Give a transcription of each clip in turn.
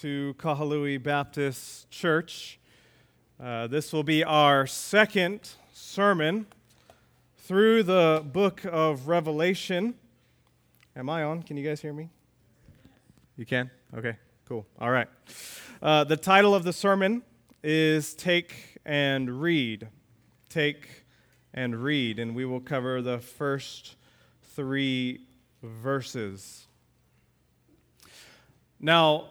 to Kahului Baptist Church. Uh, this will be our second sermon through the book of Revelation. Am I on? Can you guys hear me? You can? Okay, cool. All right. Uh, the title of the sermon is Take and Read. Take and Read. And we will cover the first three verses. Now,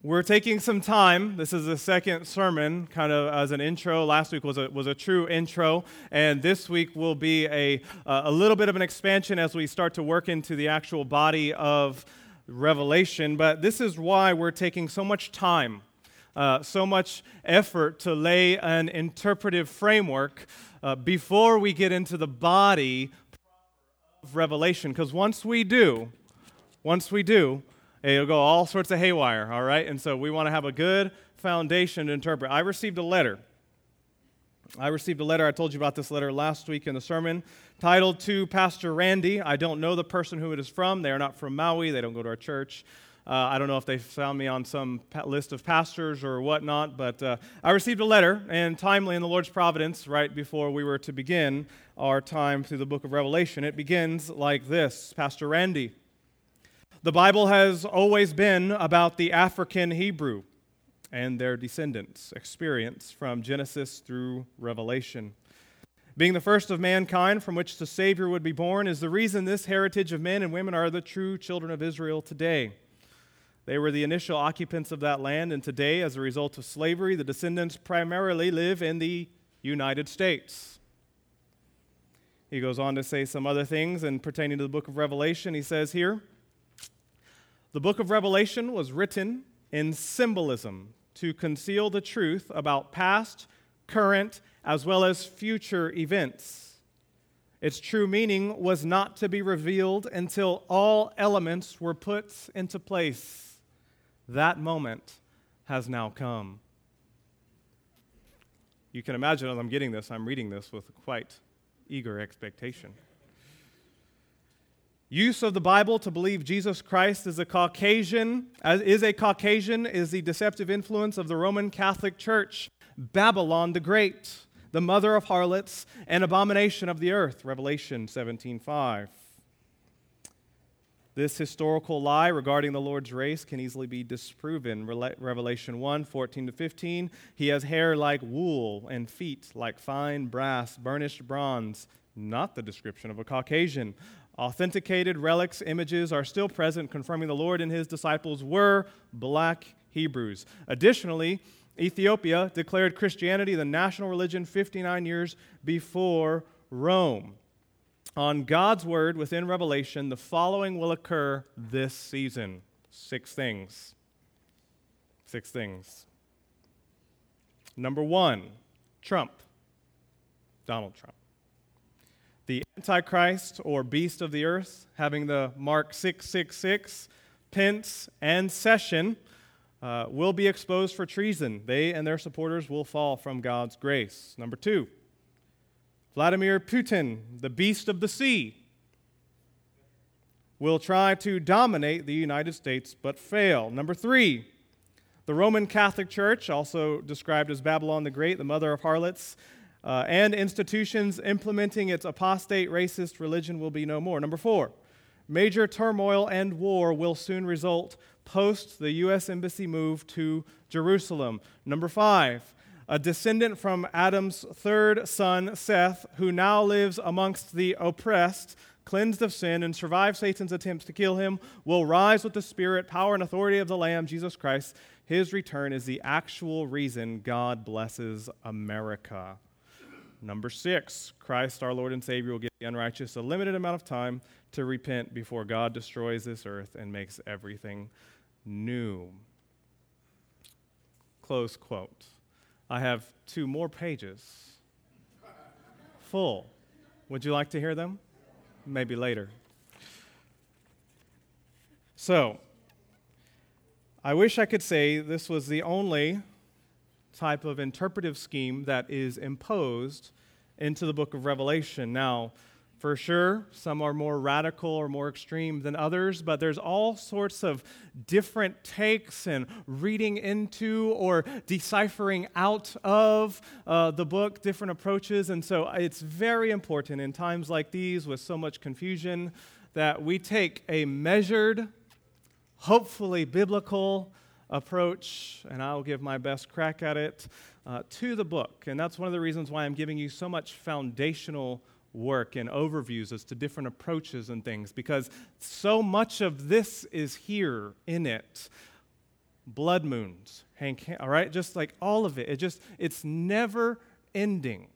we're taking some time. This is the second sermon, kind of as an intro. Last week was a, was a true intro, and this week will be a, a little bit of an expansion as we start to work into the actual body of Revelation. But this is why we're taking so much time, uh, so much effort to lay an interpretive framework uh, before we get into the body of Revelation. Because once we do, once we do, it'll go all sorts of haywire, all right? And so we want to have a good foundation to interpret. I received a letter. I received a letter. I told you about this letter last week in the sermon, titled to Pastor Randy. I don't know the person who it is from. They are not from Maui. They don't go to our church. Uh, I don't know if they found me on some list of pastors or whatnot, but uh, I received a letter, and timely in the Lord's providence, right before we were to begin our time through the book of Revelation. It begins like this Pastor Randy. The Bible has always been about the African Hebrew and their descendants' experience from Genesis through Revelation. Being the first of mankind from which the Savior would be born is the reason this heritage of men and women are the true children of Israel today. They were the initial occupants of that land, and today, as a result of slavery, the descendants primarily live in the United States. He goes on to say some other things and pertaining to the book of Revelation. He says here, the book of Revelation was written in symbolism to conceal the truth about past, current, as well as future events. Its true meaning was not to be revealed until all elements were put into place. That moment has now come. You can imagine as I'm getting this, I'm reading this with quite eager expectation. Use of the Bible to believe Jesus Christ is a Caucasian, is a Caucasian, is the deceptive influence of the Roman Catholic Church, Babylon the Great, the mother of harlots and abomination of the earth, Revelation 17:5. This historical lie regarding the Lord's race can easily be disproven. Revelation 1 14 to 15. He has hair like wool and feet like fine brass, burnished bronze, not the description of a Caucasian. Authenticated relics, images are still present, confirming the Lord and his disciples were black Hebrews. Additionally, Ethiopia declared Christianity the national religion 59 years before Rome. On God's word within Revelation, the following will occur this season six things. Six things. Number one, Trump, Donald Trump the Antichrist or beast of the earth, having the mark 666, Pence, and Session, uh, will be exposed for treason. They and their supporters will fall from God's grace. Number two, Vladimir Putin, the beast of the sea, will try to dominate the United States but fail. Number three, the Roman Catholic Church, also described as Babylon the Great, the mother of harlots, uh, and institutions implementing its apostate racist religion will be no more. Number four, major turmoil and war will soon result post the U.S. Embassy move to Jerusalem. Number five, a descendant from Adam's third son, Seth, who now lives amongst the oppressed, cleansed of sin, and survived Satan's attempts to kill him, will rise with the spirit, power, and authority of the Lamb, Jesus Christ. His return is the actual reason God blesses America. Number six, Christ, our Lord and Savior, will give the unrighteous a limited amount of time to repent before God destroys this earth and makes everything new. Close quote. I have two more pages full. Would you like to hear them? Maybe later. So, I wish I could say this was the only type of interpretive scheme that is imposed into the book of Revelation. Now, for sure. Some are more radical or more extreme than others, but there's all sorts of different takes and reading into or deciphering out of uh, the book, different approaches. And so it's very important in times like these with so much confusion that we take a measured, hopefully biblical approach, and I'll give my best crack at it, uh, to the book. And that's one of the reasons why I'm giving you so much foundational work and overviews as to different approaches and things because so much of this is here in it. Blood moons hank all right? Just like all of it. It just it's never ending.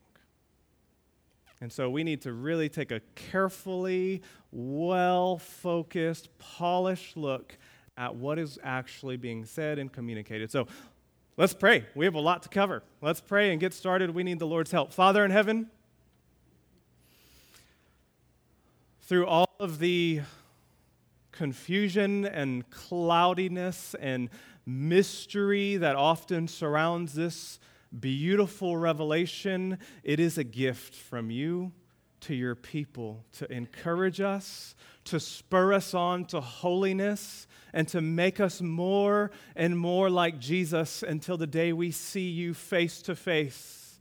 And so we need to really take a carefully well focused polished look at what is actually being said and communicated. So let's pray. We have a lot to cover. Let's pray and get started. We need the lord's help. Father in heaven through all of the confusion and cloudiness and mystery that often surrounds this beautiful revelation, it is a gift from you to your people to encourage us, to spur us on to holiness, and to make us more and more like Jesus until the day we see you face to face.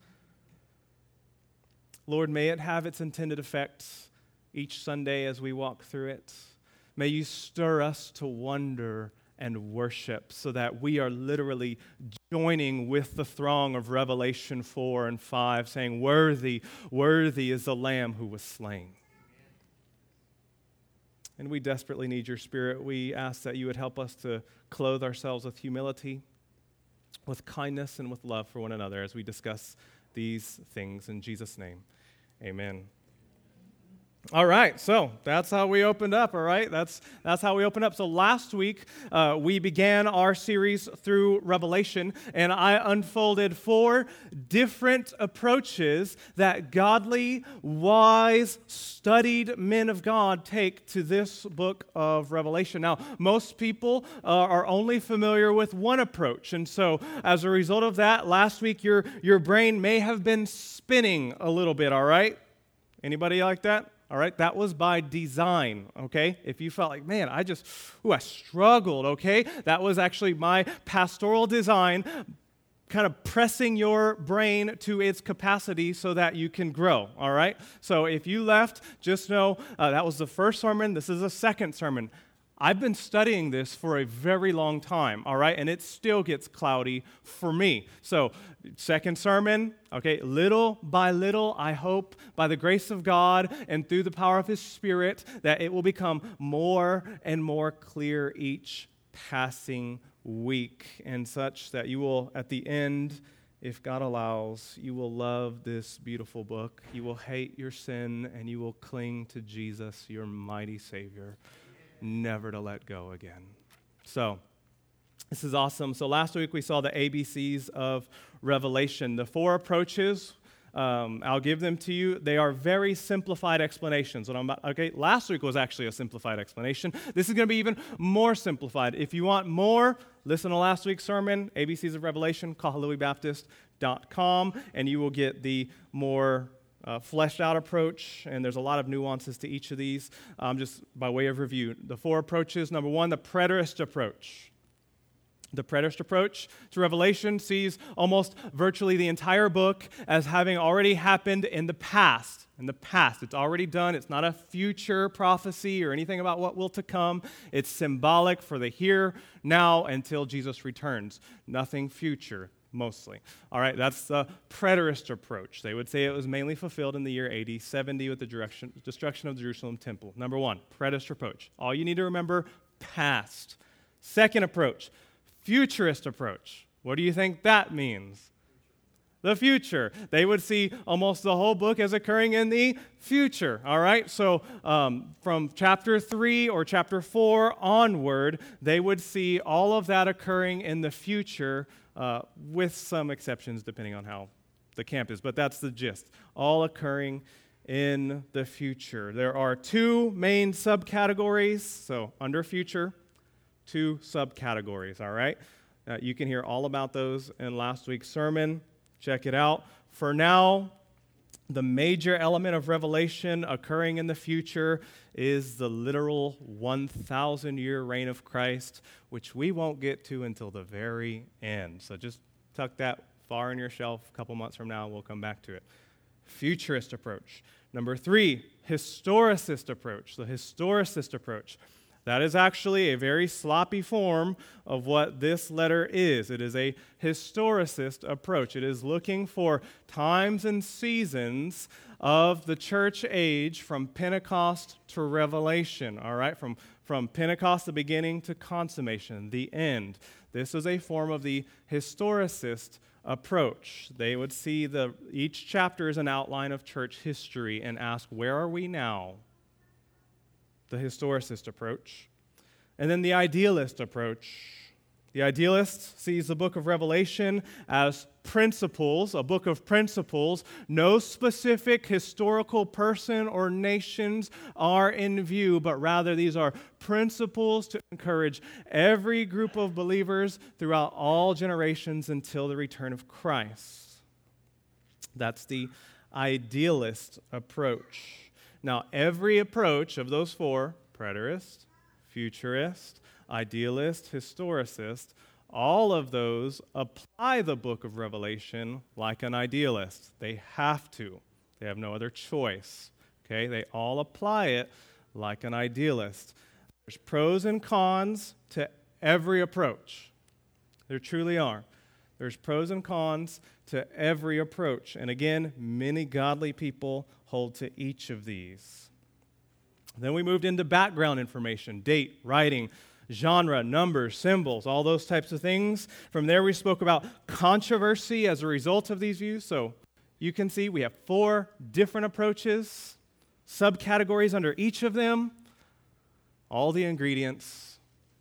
Lord, may it have its intended effects each Sunday as we walk through it. May you stir us to wonder and worship so that we are literally joining with the throng of Revelation 4 and 5, saying, Worthy, worthy is the Lamb who was slain. And we desperately need your spirit. We ask that you would help us to clothe ourselves with humility, with kindness, and with love for one another as we discuss these things. In Jesus' name, amen. All right, so that's how we opened up, all right? That's, that's how we opened up. So last week, uh, we began our series through Revelation, and I unfolded four different approaches that godly, wise, studied men of God take to this book of Revelation. Now, most people uh, are only familiar with one approach, and so as a result of that, last week your, your brain may have been spinning a little bit, all right? Anybody like that? All right, that was by design, okay? If you felt like, man, I just, ooh, I struggled, okay? That was actually my pastoral design, kind of pressing your brain to its capacity so that you can grow, all right? So if you left, just know uh, that was the first sermon, this is the second sermon. I've been studying this for a very long time, all right? And it still gets cloudy for me. So, second sermon, okay, little by little, I hope by the grace of God and through the power of His Spirit that it will become more and more clear each passing week, and such that you will, at the end, if God allows, you will love this beautiful book. You will hate your sin and you will cling to Jesus, your mighty Savior never to let go again. So, this is awesome. So, last week we saw the ABCs of Revelation. The four approaches, um, I'll give them to you. They are very simplified explanations. What I'm about, okay, last week was actually a simplified explanation. This is going to be even more simplified. If you want more, listen to last week's sermon, ABCs of Revelation, kahuluibaptist.com, and you will get the more uh, fleshed out approach, and there's a lot of nuances to each of these. Um, just by way of review, the four approaches number one, the preterist approach. The preterist approach to Revelation sees almost virtually the entire book as having already happened in the past. In the past, it's already done. It's not a future prophecy or anything about what will to come. It's symbolic for the here, now, until Jesus returns. Nothing future mostly. All right, that's the preterist approach. They would say it was mainly fulfilled in the year AD 70 with the destruction of the Jerusalem temple. Number one, preterist approach. All you need to remember, past. Second approach, futurist approach. What do you think that means? The future. They would see almost the whole book as occurring in the future. All right? So um, from chapter 3 or chapter 4 onward, they would see all of that occurring in the future uh, with some exceptions depending on how the camp is. But that's the gist. All occurring in the future. There are two main subcategories. So, under future, two subcategories, all right? Uh, you can hear all about those in last week's sermon. Check it out. For now, the major element of revelation occurring in the future is the literal 1,000 year reign of Christ, which we won't get to until the very end. So just tuck that far in your shelf. A couple months from now, we'll come back to it. Futurist approach. Number three, historicist approach. The historicist approach. That is actually a very sloppy form of what this letter is. It is a historicist approach. It is looking for times and seasons of the church age from Pentecost to Revelation, all right? From, from Pentecost, the beginning, to consummation, the end. This is a form of the historicist approach. They would see the, each chapter as an outline of church history and ask, where are we now? The historicist approach. And then the idealist approach. The idealist sees the book of Revelation as principles, a book of principles. No specific historical person or nations are in view, but rather these are principles to encourage every group of believers throughout all generations until the return of Christ. That's the idealist approach. Now, every approach of those four preterist, futurist, idealist, historicist all of those apply the book of Revelation like an idealist. They have to, they have no other choice. Okay? They all apply it like an idealist. There's pros and cons to every approach. There truly are. There's pros and cons to every approach. And again, many godly people hold to each of these. Then we moved into background information date, writing, genre, numbers, symbols, all those types of things. From there, we spoke about controversy as a result of these views. So you can see we have four different approaches, subcategories under each of them, all the ingredients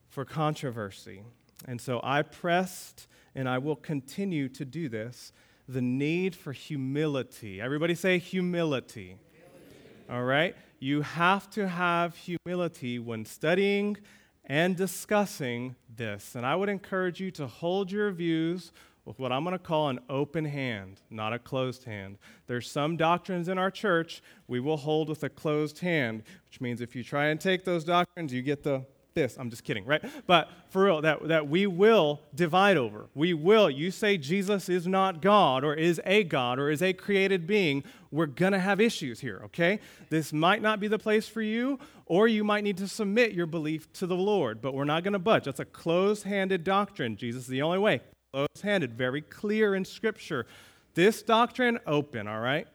for controversy. And so I pressed, and I will continue to do this, the need for humility. Everybody say humility. humility. All right? You have to have humility when studying and discussing this. And I would encourage you to hold your views with what I'm going to call an open hand, not a closed hand. There's some doctrines in our church we will hold with a closed hand, which means if you try and take those doctrines, you get the this. I'm just kidding, right? But for real, that, that we will divide over. We will. You say Jesus is not God or is a God or is a created being, we're going to have issues here, okay? This might not be the place for you, or you might need to submit your belief to the Lord, but we're not going to budge. That's a closed handed doctrine. Jesus is the only way. Closed handed, very clear in Scripture. This doctrine, open, all right?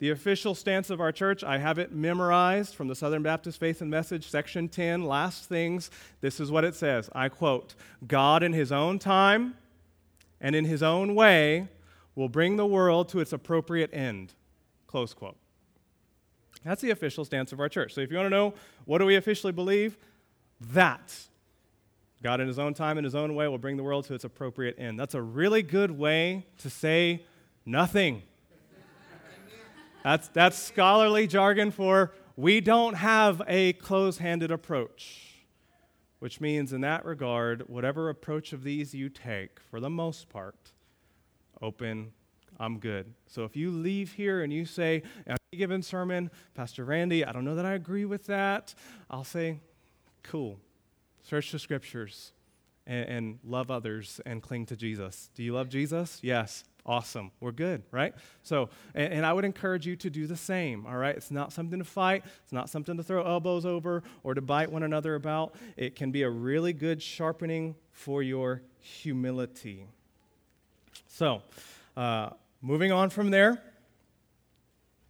The official stance of our church, I have it memorized from the Southern Baptist Faith and Message, section 10, last things. This is what it says I quote, God in his own time and in his own way will bring the world to its appropriate end. Close quote. That's the official stance of our church. So if you want to know what do we officially believe, that God in his own time and his own way will bring the world to its appropriate end. That's a really good way to say nothing. That's, that's scholarly jargon for we don't have a close handed approach, which means, in that regard, whatever approach of these you take, for the most part, open, I'm good. So if you leave here and you say, in a given sermon, Pastor Randy, I don't know that I agree with that, I'll say, cool. Search the scriptures and, and love others and cling to Jesus. Do you love Jesus? Yes. Awesome. We're good, right? So, and, and, I would encourage you to do the same, all right? It's not something to fight, it's not something to throw elbows over or to bite one another about. It can be a really good sharpening for your humility. So, uh, moving on from there,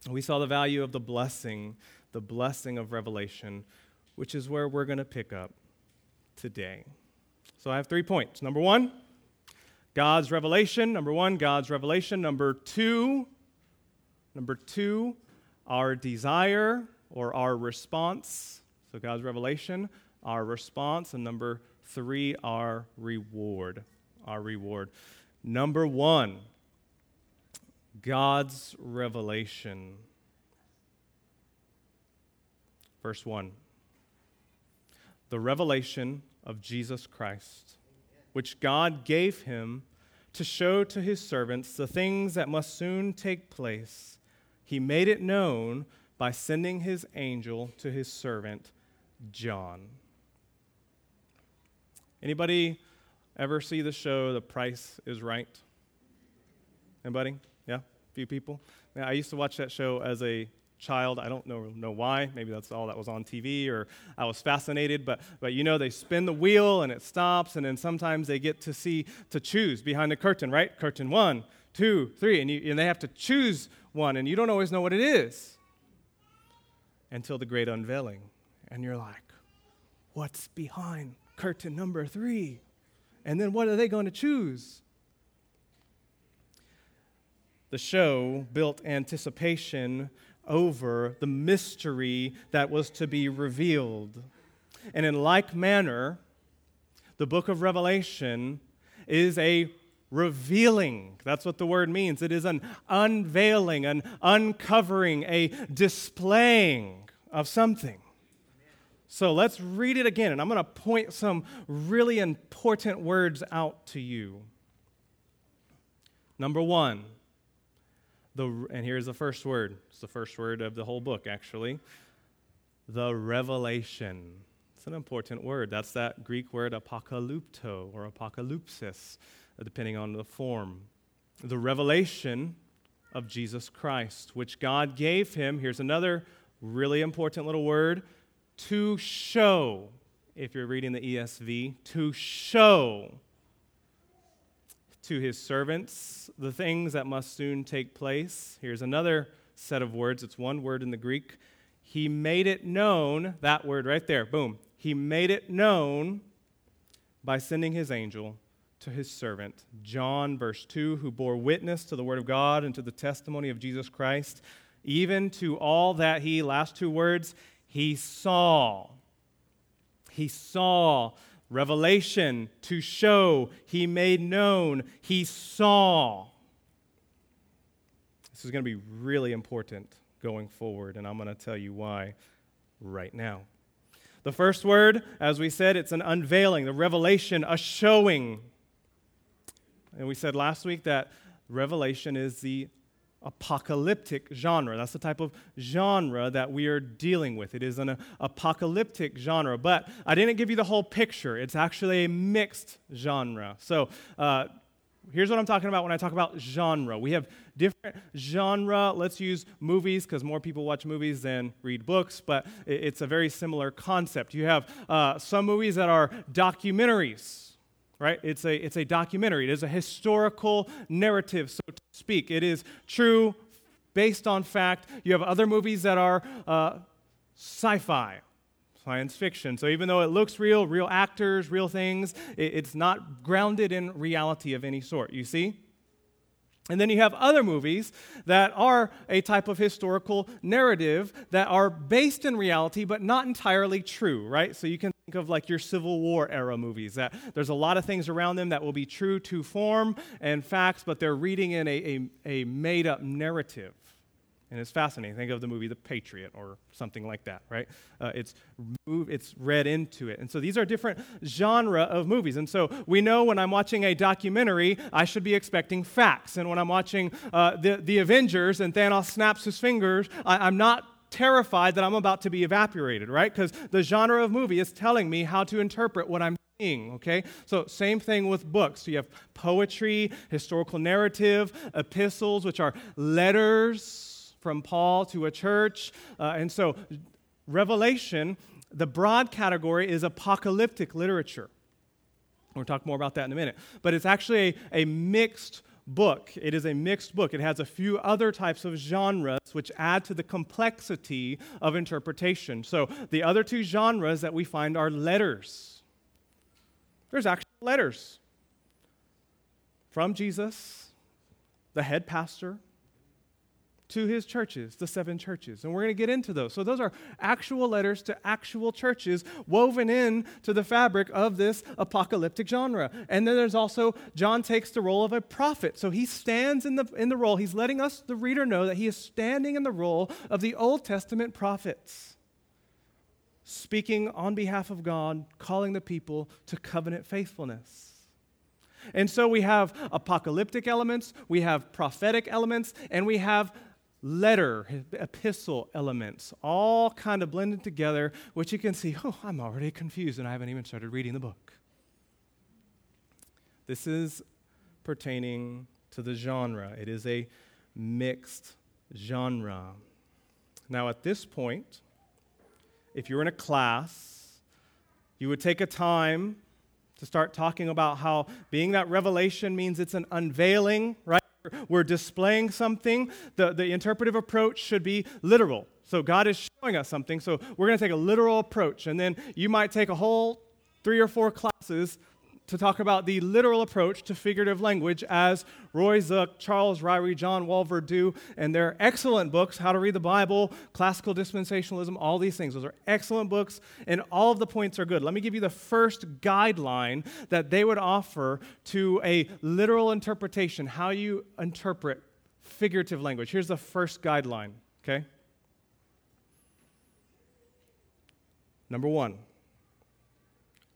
we saw the value of the blessing, the blessing of revelation, which is where we're going to pick up today. So, I have three points. Number one, God's revelation. Number one, God's revelation. Number two, number two, our desire or our response. So God's revelation, our response. And number three, our reward. Our reward. Number one, God's revelation. Verse 1 The revelation of Jesus Christ which God gave him to show to his servants the things that must soon take place, He made it known by sending his angel to his servant John. Anybody ever see the show The Price is Right? Anybody? Yeah, a few people. Yeah, I used to watch that show as a child. I don't know, know why. Maybe that's all that was on TV, or I was fascinated. But, but you know, they spin the wheel and it stops, and then sometimes they get to see, to choose behind the curtain, right? Curtain one, two, three, and, you, and they have to choose one, and you don't always know what it is until the great unveiling. And you're like, what's behind curtain number three? And then what are they going to choose? The show built anticipation over the mystery that was to be revealed. And in like manner, the book of Revelation is a revealing. That's what the word means. It is an unveiling, an uncovering, a displaying of something. So let's read it again, and I'm going to point some really important words out to you. Number one, the, and here's the first word. It's the first word of the whole book, actually. The revelation. It's an important word. That's that Greek word apocalypto or apocalypsis, uh, depending on the form. The revelation of Jesus Christ, which God gave him. Here's another really important little word to show, if you're reading the ESV, to show to his servants the things that must soon take place. Here's another set of words. It's one word in the Greek. He made it known, that word right there, boom. He made it known by sending his angel to his servant, John, verse 2, who bore witness to the word of God and to the testimony of Jesus Christ, even to all that he, last two words, he saw. He saw revelation to show, he made known, he saw. This is going to be really important going forward, and I'm going to tell you why right now. The first word, as we said, it's an unveiling, the revelation, a showing. And we said last week that revelation is the apocalyptic genre. That's the type of genre that we are dealing with. It is an apocalyptic genre, but I didn't give you the whole picture. It's actually a mixed genre. So, uh, here's what I'm talking about when I talk about genre. We have different genre. Let's use movies because more people watch movies than read books, but it's a very similar concept. You have uh, some movies that are documentaries right? It's a, it's a documentary, it is a historical narrative, so to speak. It is true, based on fact. You have other movies that are uh, sci fi. Science fiction. So, even though it looks real, real actors, real things, it, it's not grounded in reality of any sort. You see? And then you have other movies that are a type of historical narrative that are based in reality but not entirely true, right? So you can think of like your Civil War era movies that there's a lot of things around them that will be true to form and facts, but they're reading in a, a, a made up narrative. And it's fascinating. Think of the movie The Patriot or something like that, right? Uh, it's, it's read into it. And so these are different genre of movies. And so we know when I'm watching a documentary, I should be expecting facts. And when I'm watching uh, the, the Avengers and Thanos snaps his fingers, I, I'm not terrified that I'm about to be evaporated, right? Because the genre of movie is telling me how to interpret what I'm seeing, okay? So, same thing with books. So you have poetry, historical narrative, epistles, which are letters from Paul to a church. Uh, and so, Revelation, the broad category is apocalyptic literature. We'll talk more about that in a minute. But it's actually a, a mixed book. It is a mixed book. It has a few other types of genres which add to the complexity of interpretation. So, the other two genres that we find are letters. There's actual letters from Jesus, the head pastor, to his churches, the seven churches. And we're going to get into those. So, those are actual letters to actual churches woven in to the fabric of this apocalyptic genre. And then there's also, John takes the role of a prophet. So, he stands in the, in the role, he's letting us, the reader, know that he is standing in the role of the Old Testament prophets, speaking on behalf of God, calling the people to covenant faithfulness. And so we have apocalyptic elements, we have prophetic elements, and we have letter, epistle elements, all kind of blended together, which you can see, oh, I'm already confused and I haven't even started reading the book. This is pertaining to the genre. It is a mixed genre. Now, at this point, if you're in a class, you would take a time to start talking about how being that revelation means it's an unveiling, right? We're displaying something. The, the interpretive approach should be literal. So God is showing us something. So we're going to take a literal approach. And then you might take a whole three or four classes to talk about the literal approach to figurative language as Roy Zuck, Charles Ryrie, John Walvoord do, and their excellent books, How to Read the Bible, Classical Dispensationalism, all these things. Those are excellent books, and all of the points are good. Let me give you the first guideline that they would offer to a literal interpretation, how you interpret figurative language. Here's the first guideline, okay? Number one,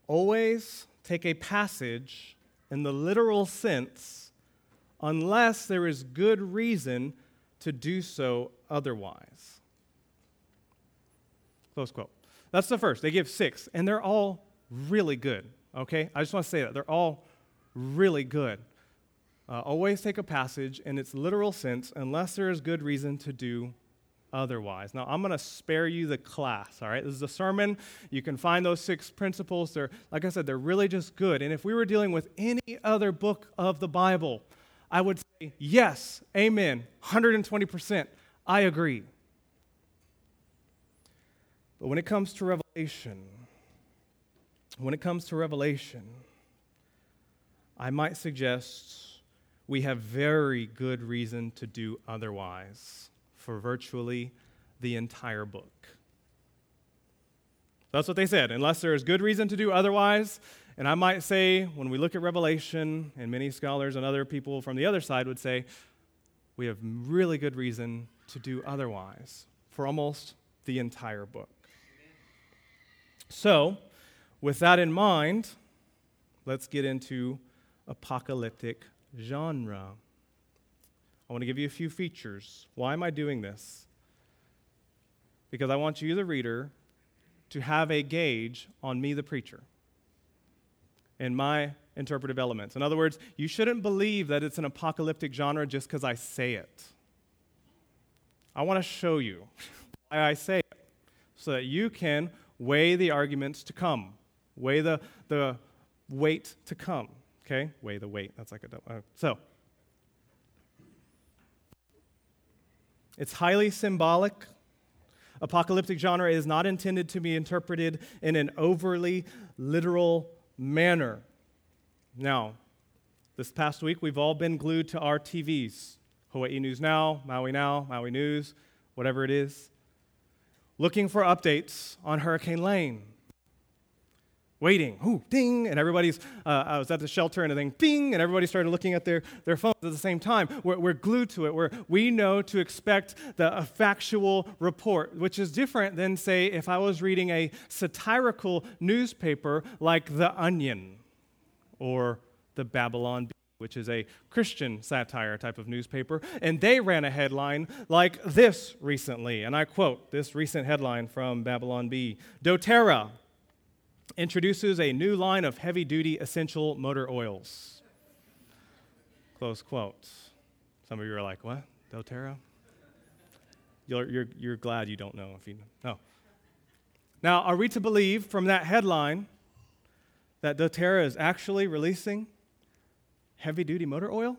always take a passage in the literal sense unless there is good reason to do so otherwise. Close quote. That's the first. They give six, and they're all really good, okay? I just want to say that. They're all really good. Uh, always take a passage in its literal sense unless there is good reason to do otherwise. Now, I'm going to spare you the class, all right? This is a sermon. You can find those six principles. They're, like I said, they're really just good. And if we were dealing with any other book of the Bible, I would say, yes, amen, 120%. I agree. But when it comes to Revelation, when it comes to Revelation, I might suggest we have very good reason to do otherwise for virtually the entire book. That's what they said, unless there is good reason to do otherwise. And I might say, when we look at Revelation, and many scholars and other people from the other side would say, we have really good reason to do otherwise for almost the entire book. So, with that in mind, let's get into apocalyptic genre. I want to give you a few features. Why am I doing this? Because I want you, the reader, to have a gauge on me, the preacher, and my interpretive elements. In other words, you shouldn't believe that it's an apocalyptic genre just because I say it. I want to show you why I say it so that you can weigh the arguments to come, weigh the, the weight to come. Okay? Weigh the weight. That's like a. Uh, so, It's highly symbolic. Apocalyptic genre is not intended to be interpreted in an overly literal manner. Now, this past week, we've all been glued to our TVs Hawaii News Now, Maui Now, Maui News, whatever it is, looking for updates on Hurricane Lane waiting, ooh, ding, and everybody's, uh, I was at the shelter and a thing, ding, and everybody started looking at their, their phones at the same time. We're, we're glued to it. We're, we know to expect the, a factual report, which is different than, say, if I was reading a satirical newspaper like The Onion or the Babylon Bee which is a Christian satire type of newspaper, and they ran a headline like this recently, and I quote this recent headline from Babylon Bee doTERRA, introduces a new line of heavy duty essential motor oils. Close quotes. Some of you are like, what? doTERRA? You're, you're, you're glad you don't know if you know. Oh. Now, are we to believe from that headline that doTERRA is actually releasing heavy duty motor oil?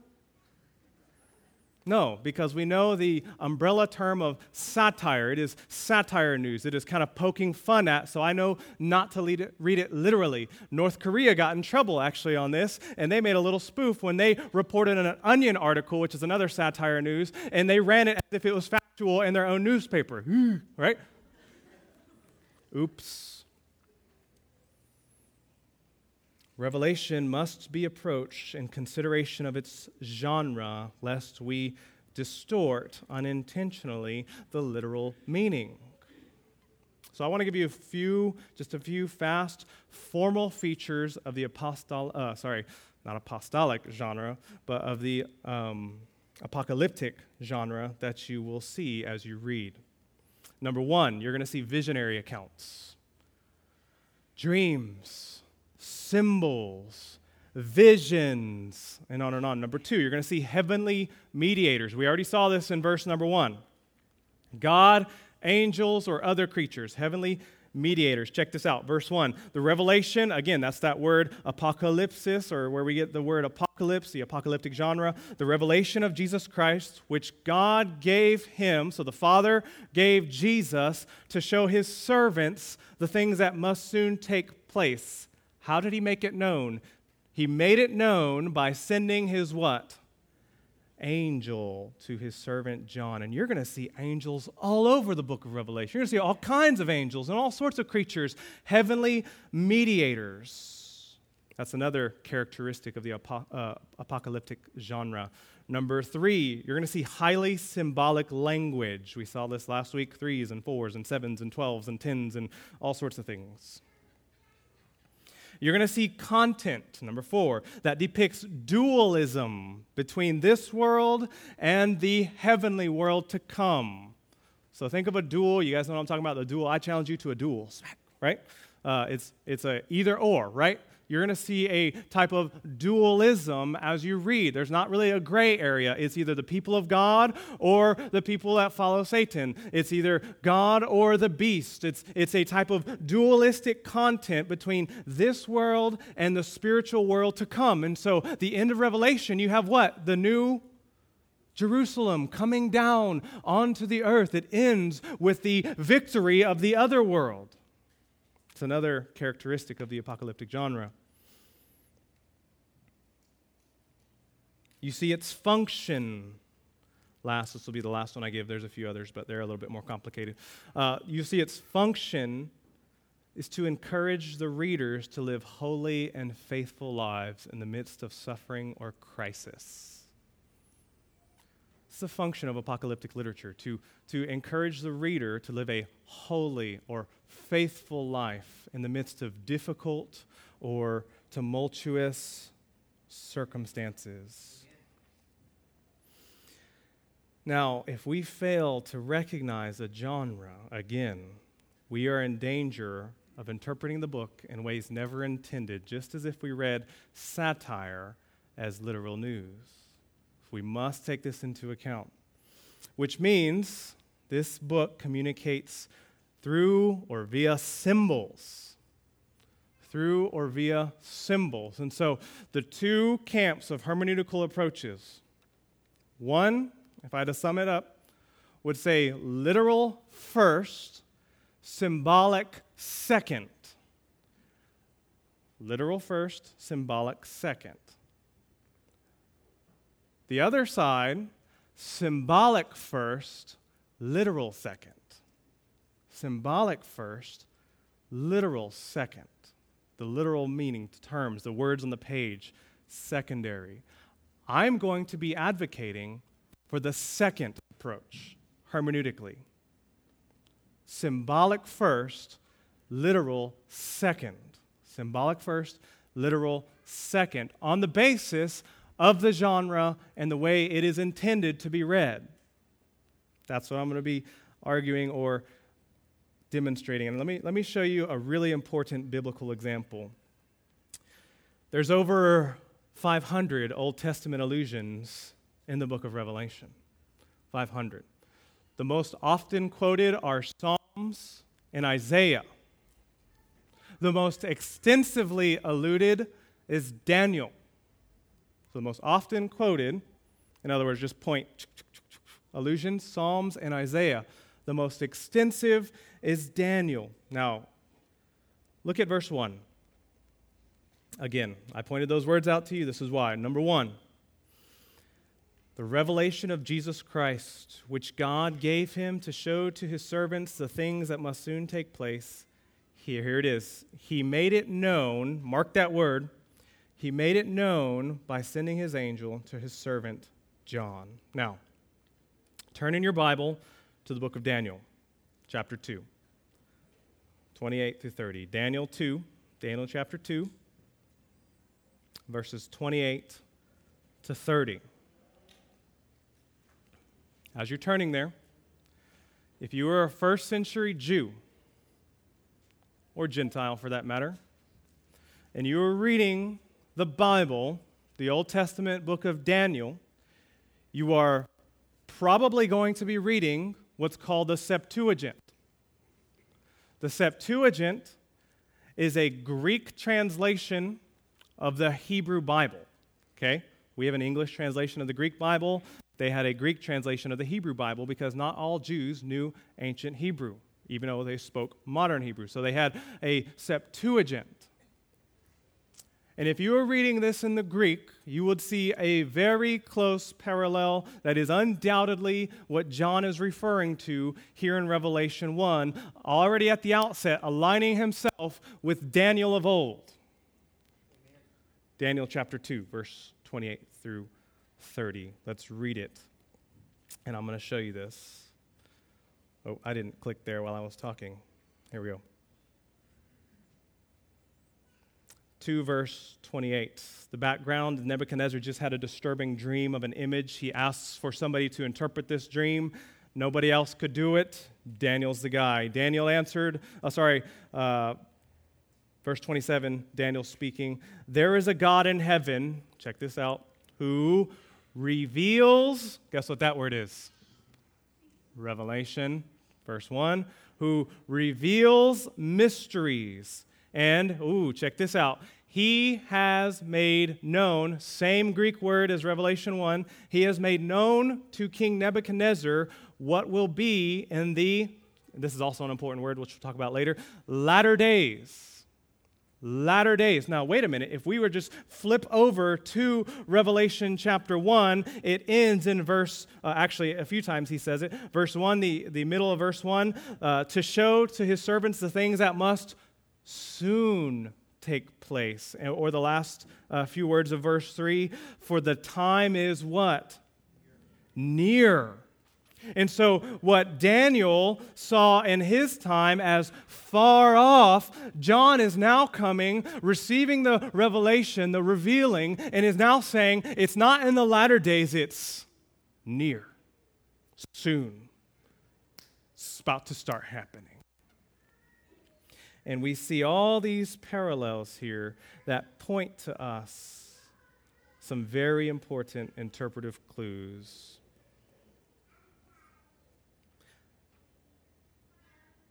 No, because we know the umbrella term of satire. It is satire news. It is kind of poking fun at, so I know not to read it, read it literally. North Korea got in trouble actually on this, and they made a little spoof when they reported an Onion article, which is another satire news, and they ran it as if it was factual in their own newspaper. right? Oops. Revelation must be approached in consideration of its genre, lest we distort unintentionally the literal meaning. So I want to give you a few, just a few fast, formal features of the apostol, uh, sorry, not apostolic genre, but of the um, apocalyptic genre that you will see as you read. Number one, you're going to see visionary accounts, dreams, symbols, visions, and on and on. Number two, you're going to see heavenly mediators. We already saw this in verse number one God, angels, or other creatures, heavenly mediators. Check this out. Verse 1. The revelation, again, that's that word apocalypsis, or where we get the word apocalypse, the apocalyptic genre. The revelation of Jesus Christ, which God gave him, so the Father gave Jesus to show his servants the things that must soon take place. How did he make it known? He made it known by sending his what? angel to his servant John. And you're going to see angels all over the book of Revelation. You're going to see all kinds of angels and all sorts of creatures, heavenly mediators. That's another characteristic of the apo- uh, apocalyptic genre. Number three, you're going to see highly symbolic language. We saw this last week threes and fours and sevens and twelves and tens and all sorts of things. You're going to see content, number four, that depicts dualism between this world and the heavenly world to come. So think of a duel. You guys know what I'm talking about, the duel. I challenge you to a duel, right? Uh, it's, it's a either or, right? You're going to see a type of dualism as you read. There's not really a gray area. It's either the people of God or the people that follow Satan. It's either God or the beast. It's, it's a type of dualistic content between this world and the spiritual world to come. And so, the end of Revelation, you have what? The new Jerusalem coming down onto the earth. It ends with the victory of the other world. It's another characteristic of the apocalyptic genre. You see its function. Last, this will be the last one I give. There's a few others, but they're a little bit more complicated. Uh, you see its function is to encourage the readers to live holy and faithful lives in the midst of suffering or crisis. It's the function of apocalyptic literature to, to encourage the reader to live a holy or faithful life in the midst of difficult or tumultuous circumstances. Now, if we fail to recognize a genre, again, we are in danger of interpreting the book in ways never intended, just as if we read satire as literal news. We must take this into account, which means this book communicates through or via symbols. Through or via symbols. And so the two camps of hermeneutical approaches one, if I had to sum it up, would say literal first, symbolic second. Literal first, symbolic second. The other side, symbolic first, literal second. Symbolic first, literal second. The literal meaning to terms, the words on the page, secondary. I'm going to be advocating for the second approach, hermeneutically. Symbolic first, literal second. Symbolic first, literal second, on the basis of the genre and the way it is intended to be read. That's what I'm going to be arguing or demonstrating. And let me, let me show you a really important biblical example. There's over 500 Old Testament allusions in the book of Revelation. 500. The most often quoted are Psalms and Isaiah. The most extensively alluded is Daniel So the most often quoted, in other words, just point allusions, Psalms and Isaiah. The most extensive is Daniel. Now, look at verse 1. Again, I pointed those words out to you. This is why. Number one, the revelation of Jesus Christ, which God gave him to show to his servants the things that must soon take place. Here, here it is. He made it known, mark that word, he made it known by sending his angel to his servant John. Now, turn in your Bible to the book of Daniel, chapter 2, 28 through 30. Daniel 2, Daniel chapter 2, verses 28 to 30. as you're turning there, if you were a first century Jew, or Gentile for that matter, and you were reading the Bible, the Old Testament book of Daniel, you are probably going to be reading what's called the Septuagint. The Septuagint is a Greek translation of the Hebrew Bible. Okay? We have an English translation of the Greek Bible. They had a Greek translation of the Hebrew Bible because not all Jews knew ancient Hebrew, even though they spoke modern Hebrew. So they had a Septuagint. And if you were reading this in the Greek, you would see a very close parallel that is undoubtedly what John is referring to here in Revelation 1, already at the outset, aligning himself with Daniel of old. Daniel chapter 2, verse 28 through 30. Let's read it. And I'm going to show you this. Oh, I didn't click there while I was talking. Here we go. 2, verse 28. The background Nebuchadnezzar just had a disturbing dream of an image. He asks for somebody to interpret this dream. Nobody else could do it. Daniel's the guy. Daniel answered, oh, sorry, uh, verse 27, Daniel speaking, There is a God in heaven, check this out, who reveals, guess what that word is? Revelation, verse 1, who reveals mysteries. And, ooh, check this out. He has made known, same Greek word as Revelation 1, he has made known to King Nebuchadnezzar what will be in the, this is also an important word, which we'll talk about later, latter days. Latter days. Now, wait a minute. If we were just flip over to Revelation chapter 1, it ends in verse, uh, actually, a few times he says it. Verse 1, the, the middle of verse 1, uh, to show to his servants the things that must soon take place. Or the last uh, few words of verse 3 for the time is what? Near. And so, what Daniel saw in his time as far off, John is now coming, receiving the revelation, the revealing, and is now saying it's not in the latter days, it's near, soon. It's about to start happening. And we see all these parallels here that point to us some very important interpretive clues.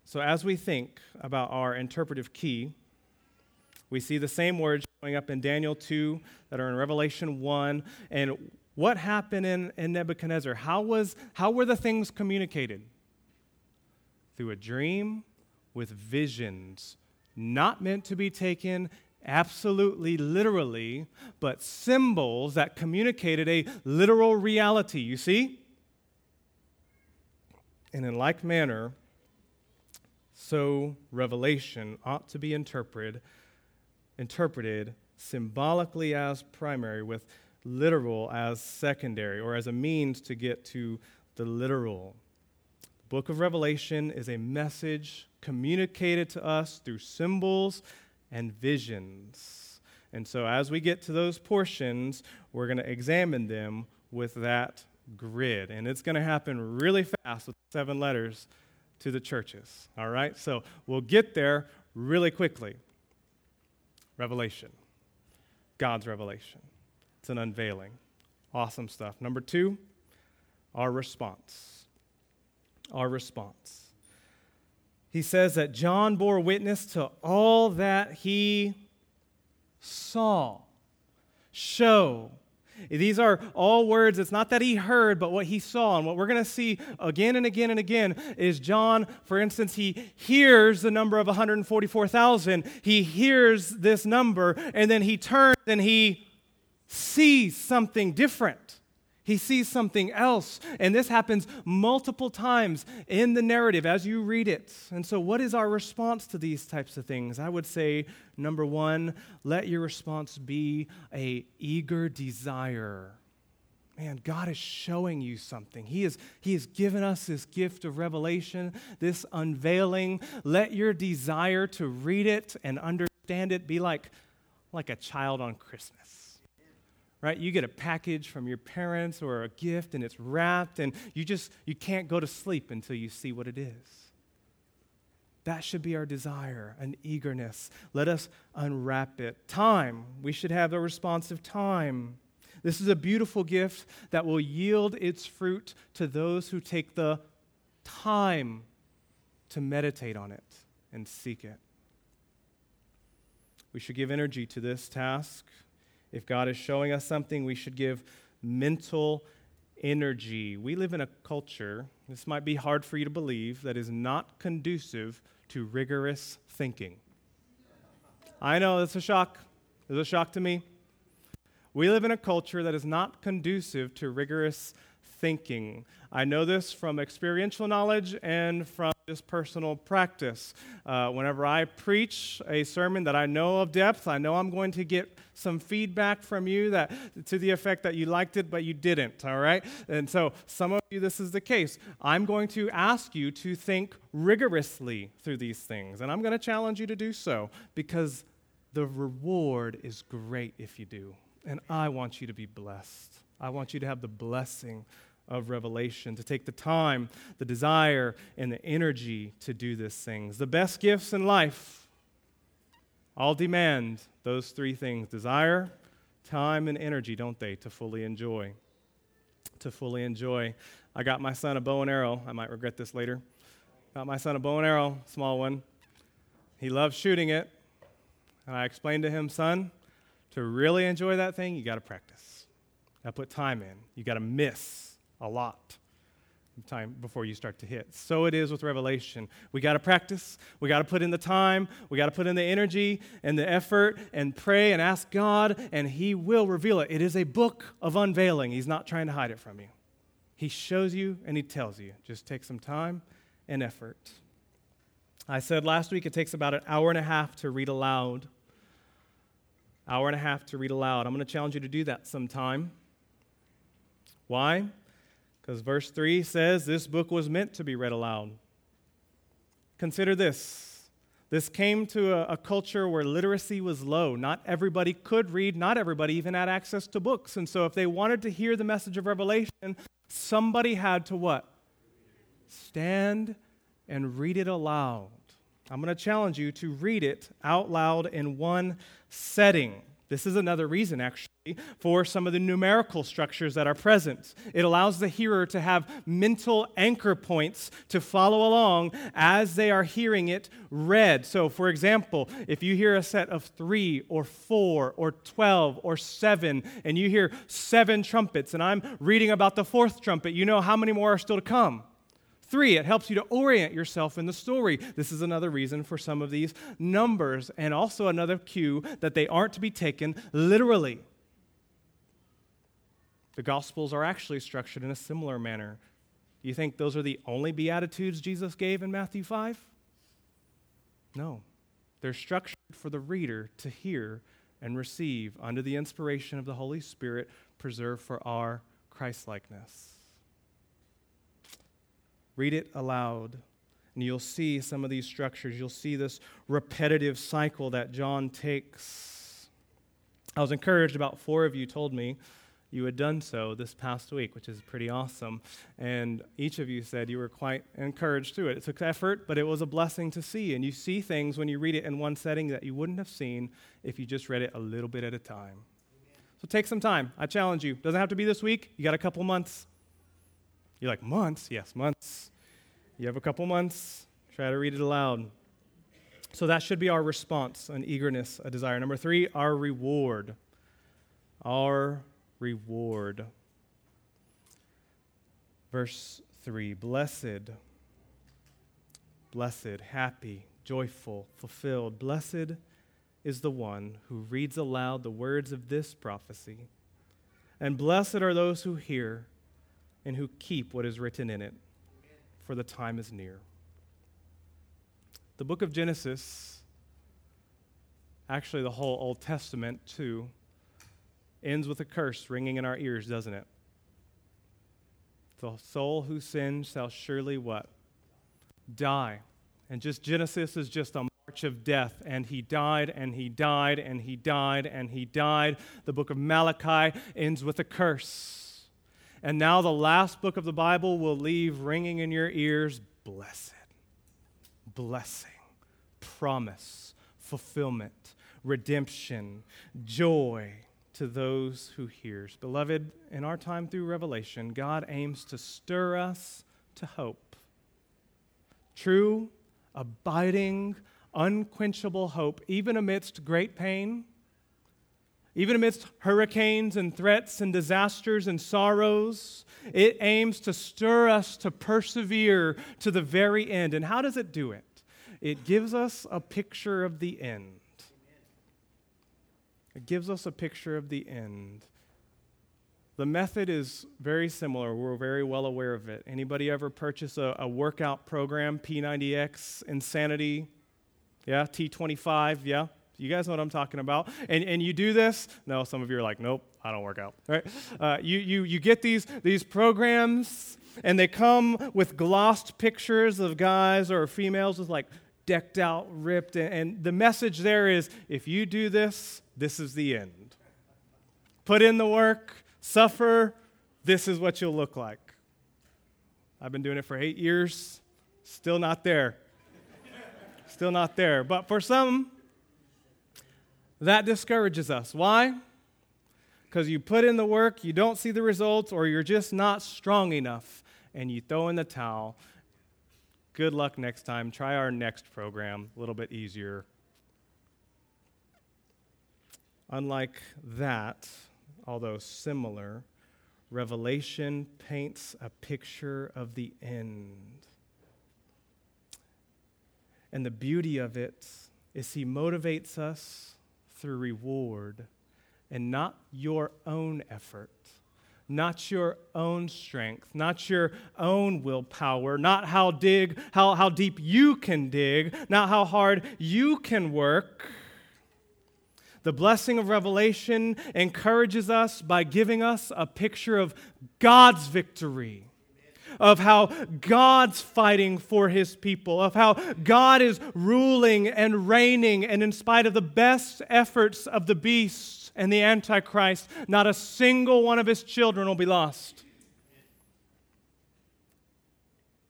So, as we think about our interpretive key, we see the same words showing up in Daniel 2 that are in Revelation 1. And what happened in, in Nebuchadnezzar? How, was, how were the things communicated? Through a dream with visions, not meant to be taken absolutely literally, but symbols that communicated a literal reality. You see? And in like manner, so revelation ought to be interpreted interpreted symbolically as primary with literal as secondary or as a means to get to the literal book of Revelation is a message communicated to us through symbols and visions. And so, as we get to those portions, we're going to examine them with that grid. And it's going to happen really fast with seven letters to the churches. All right? So, we'll get there really quickly. Revelation. God's revelation. It's an unveiling. Awesome stuff. Number two, our response our response. He says that John bore witness to all that he saw, show. These are all words. It's not that he heard, but what he saw. And what we're going to see again and again and again is John, for instance, he hears the number of 144,000. He hears this number, and then he turns and he sees something different. He sees something else. And this happens multiple times in the narrative as you read it. And so, what is our response to these types of things? I would say, number one, let your response be a eager desire. Man, God is showing you something. He, is, he has given us this gift of revelation, this unveiling. Let your desire to read it and understand it be like, like a child on Christmas right? You get a package from your parents or a gift and it's wrapped and you just you can't go to sleep until you see what it is. That should be our desire, an eagerness. Let us unwrap it. Time. We should have a responsive time. This is a beautiful gift that will yield its fruit to those who take the time to meditate on it and seek it. We should give energy to this task. If God is showing us something, we should give mental energy. We live in a culture, this might be hard for you to believe, that is not conducive to rigorous thinking. I know it's a shock. It's a shock to me. We live in a culture that is not conducive to rigorous thinking. I know this from experiential knowledge and from just personal practice. Uh, whenever I preach a sermon that I know of depth, I know I'm going to get some feedback from you that to the effect that you liked it but you didn't. All right, and so some of you this is the case. I'm going to ask you to think rigorously through these things, and I'm going to challenge you to do so because the reward is great if you do, and I want you to be blessed. I want you to have the blessing of revelation, to take the time, the desire, and the energy to do these things. The best gifts in life all demand those three things desire, time, and energy, don't they, to fully enjoy. To fully enjoy. I got my son a bow and arrow. I might regret this later. Got my son a bow and arrow, small one. He loves shooting it. And I explained to him, son, to really enjoy that thing, you got to practice. To put time in. You got to miss a lot time before you start to hit. So it is with revelation. We got to practice. We got to put in the time. We got to put in the energy and the effort and pray and ask God, and He will reveal it. It is a book of unveiling. He's not trying to hide it from you. He shows you and He tells you. Just take some time and effort. I said last week it takes about an hour and a half to read aloud. Hour and a half to read aloud. I'm going to challenge you to do that sometime. Why? Because verse 3 says this book was meant to be read aloud. Consider this. This came to a, a, culture where literacy was low. Not everybody could read, not everybody even had access to books. And so if they wanted to hear the message of Revelation, somebody had to what? Stand and read it aloud. I'm going to challenge you to read it out loud in one setting. This is another reason, actually, for some of the numerical structures that are present. It allows the hearer to have mental anchor points to follow along as they are hearing it read. So, for example, if you hear a set of three or four or 12 or seven, and you hear seven trumpets, and I'm reading about the fourth trumpet, you know how many more are still to come. Three, it helps you to orient yourself in the story. This is another reason for some of these numbers, and also another cue that they aren't to be taken literally. The Gospels are actually structured in a similar manner. Do you think those are the only Beatitudes Jesus gave in Matthew 5? No. They're structured for the reader to hear and receive under the inspiration of the Holy Spirit, preserved for our Christlikeness. Read it aloud, and you'll see some of these structures. You'll see this repetitive cycle that John takes. I was encouraged, about four of you told me you had done so this past week, which is pretty awesome. And each of you said you were quite encouraged through it. It took effort, but it was a blessing to see. And you see things when you read it in one setting that you wouldn't have seen if you just read it a little bit at a time. So take some time. I challenge you. Doesn't have to be this week. You got a couple months. You're like, months? Yes, months. You have a couple months. Try to read it aloud. So that should be our response, an eagerness, a desire. Number three, our reward. Our reward. Verse 3 Blessed, blessed, happy, joyful, fulfilled. Blessed is the one who reads aloud the words of this prophecy. And blessed are those who hear and who keep what is written in it, for the time is near. The book of Genesis, actually, the whole Old Testament, too, ends with a curse ringing in our ears, doesn't it? The soul who sins shall surely what? Die. And just Genesis is just a march of death. And he died, and he died, and he died, and he died. The book of Malachi ends with a curse. And now the last book of the Bible will leave ringing in your ears blessed, blessing, promise, fulfillment, redemption, joy to those who hears. Beloved, in our time through Revelation, God aims to stir us to hope. True, abiding, unquenchable hope, even amidst great pain, even amidst hurricanes and threats and disasters and sorrows, it aims to stir us to persevere to the very end. And how does it do it? It gives us a picture of the end. It gives us a picture of the end. The method is very similar. We're very well aware of it. Anybody ever purchase a, a workout program, P90X, Insanity? Yeah, T25, yeah? You guys know what I'm talking about. And, and you do this. No, some of you are like, nope, I don't work out. Right? Uh, you, you, you get these, these programs, and they come with glossed pictures of guys or females with like decked out, ripped. And, and the message there is if you do this, this is the end. Put in the work, suffer, this is what you'll look like. I've been doing it for eight years, still not there. still not there. But for some, that discourages us. Why? Because you put in the work, you don't see the results, or you're just not strong enough, and you throw in the towel. Good luck next time. Try our next program, a little bit easier. Unlike that, although similar, Revelation paints a picture of the end. And the beauty of it is he motivates us through reward and not your own effort, not your own strength, not your own willpower, not how dig, how, how deep you can dig, not how hard you can work. The blessing of revelation encourages us by giving us a picture of God's victory of how God's fighting for his people, of how God is ruling and reigning, and in spite of the best efforts of the beast and the Antichrist, not a single one of his children will be lost.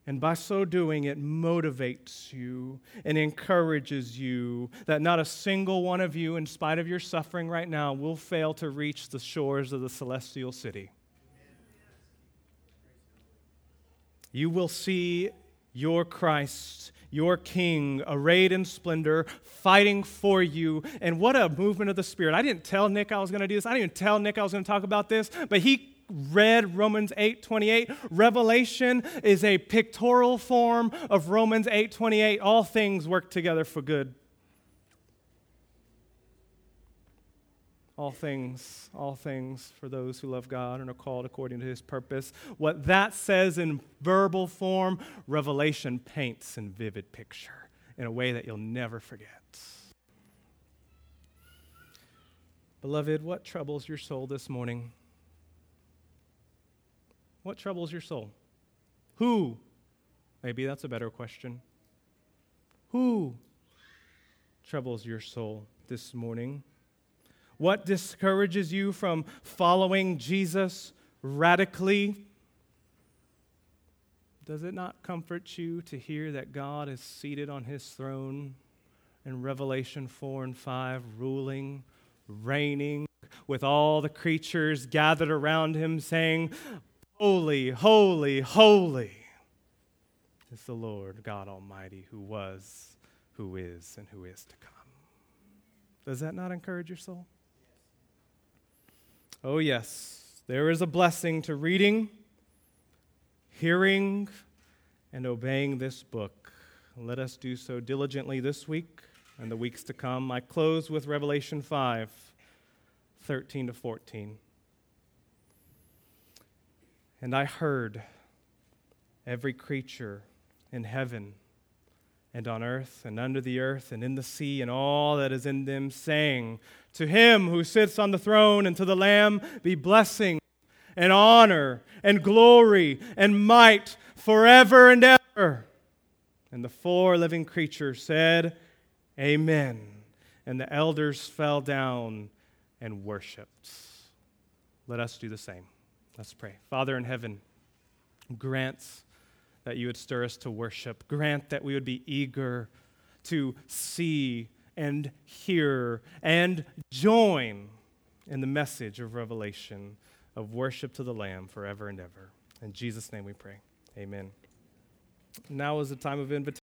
And by so doing, it motivates you and encourages you that not a single one of you, in spite of your suffering right now, will fail to reach the shores of the celestial city. You will see your Christ, your King, arrayed in splendor, fighting for you. And what a movement of the Spirit. I didn't tell Nick I was going to do this. I didn't even tell Nick I was going to talk about this, but he read Romans 8:28. Revelation is a pictorial form of Romans 8:28. All things work together for good all things, all things for those who love God and are called according to his purpose. What that says in verbal form, Revelation paints in vivid picture in a way that you'll never forget. Beloved, what troubles your soul this morning? What troubles your soul? Who? Maybe that's a better question. Who troubles your soul this morning? What discourages you from following Jesus radically? Does it not comfort you to hear that God is seated on his throne in Revelation 4 and 5, ruling, reigning, with all the creatures gathered around him, saying, Holy, holy, holy is the Lord God Almighty, who was, who is, and who is to come. Does that not encourage your soul? Oh, yes, there is a blessing to reading, hearing, and obeying this book. Let us do so diligently this week and the weeks to come. I close with Revelation 5 13 to 14. And I heard every creature in heaven and on earth and under the earth and in the sea and all that is in them, saying, To him who sits on the throne and to the Lamb be blessing and honor and glory and might forever and ever. And the four living creatures said, Amen. And the elders fell down and worshiped. Let us do the same. Let's pray. Father in heaven, grant that you would stir us to worship. Grant that we would be eager to see and hear and join in the message of revelation of worship to the Lamb forever and ever. In Jesus' name we pray. Amen. Now is the time of invitation.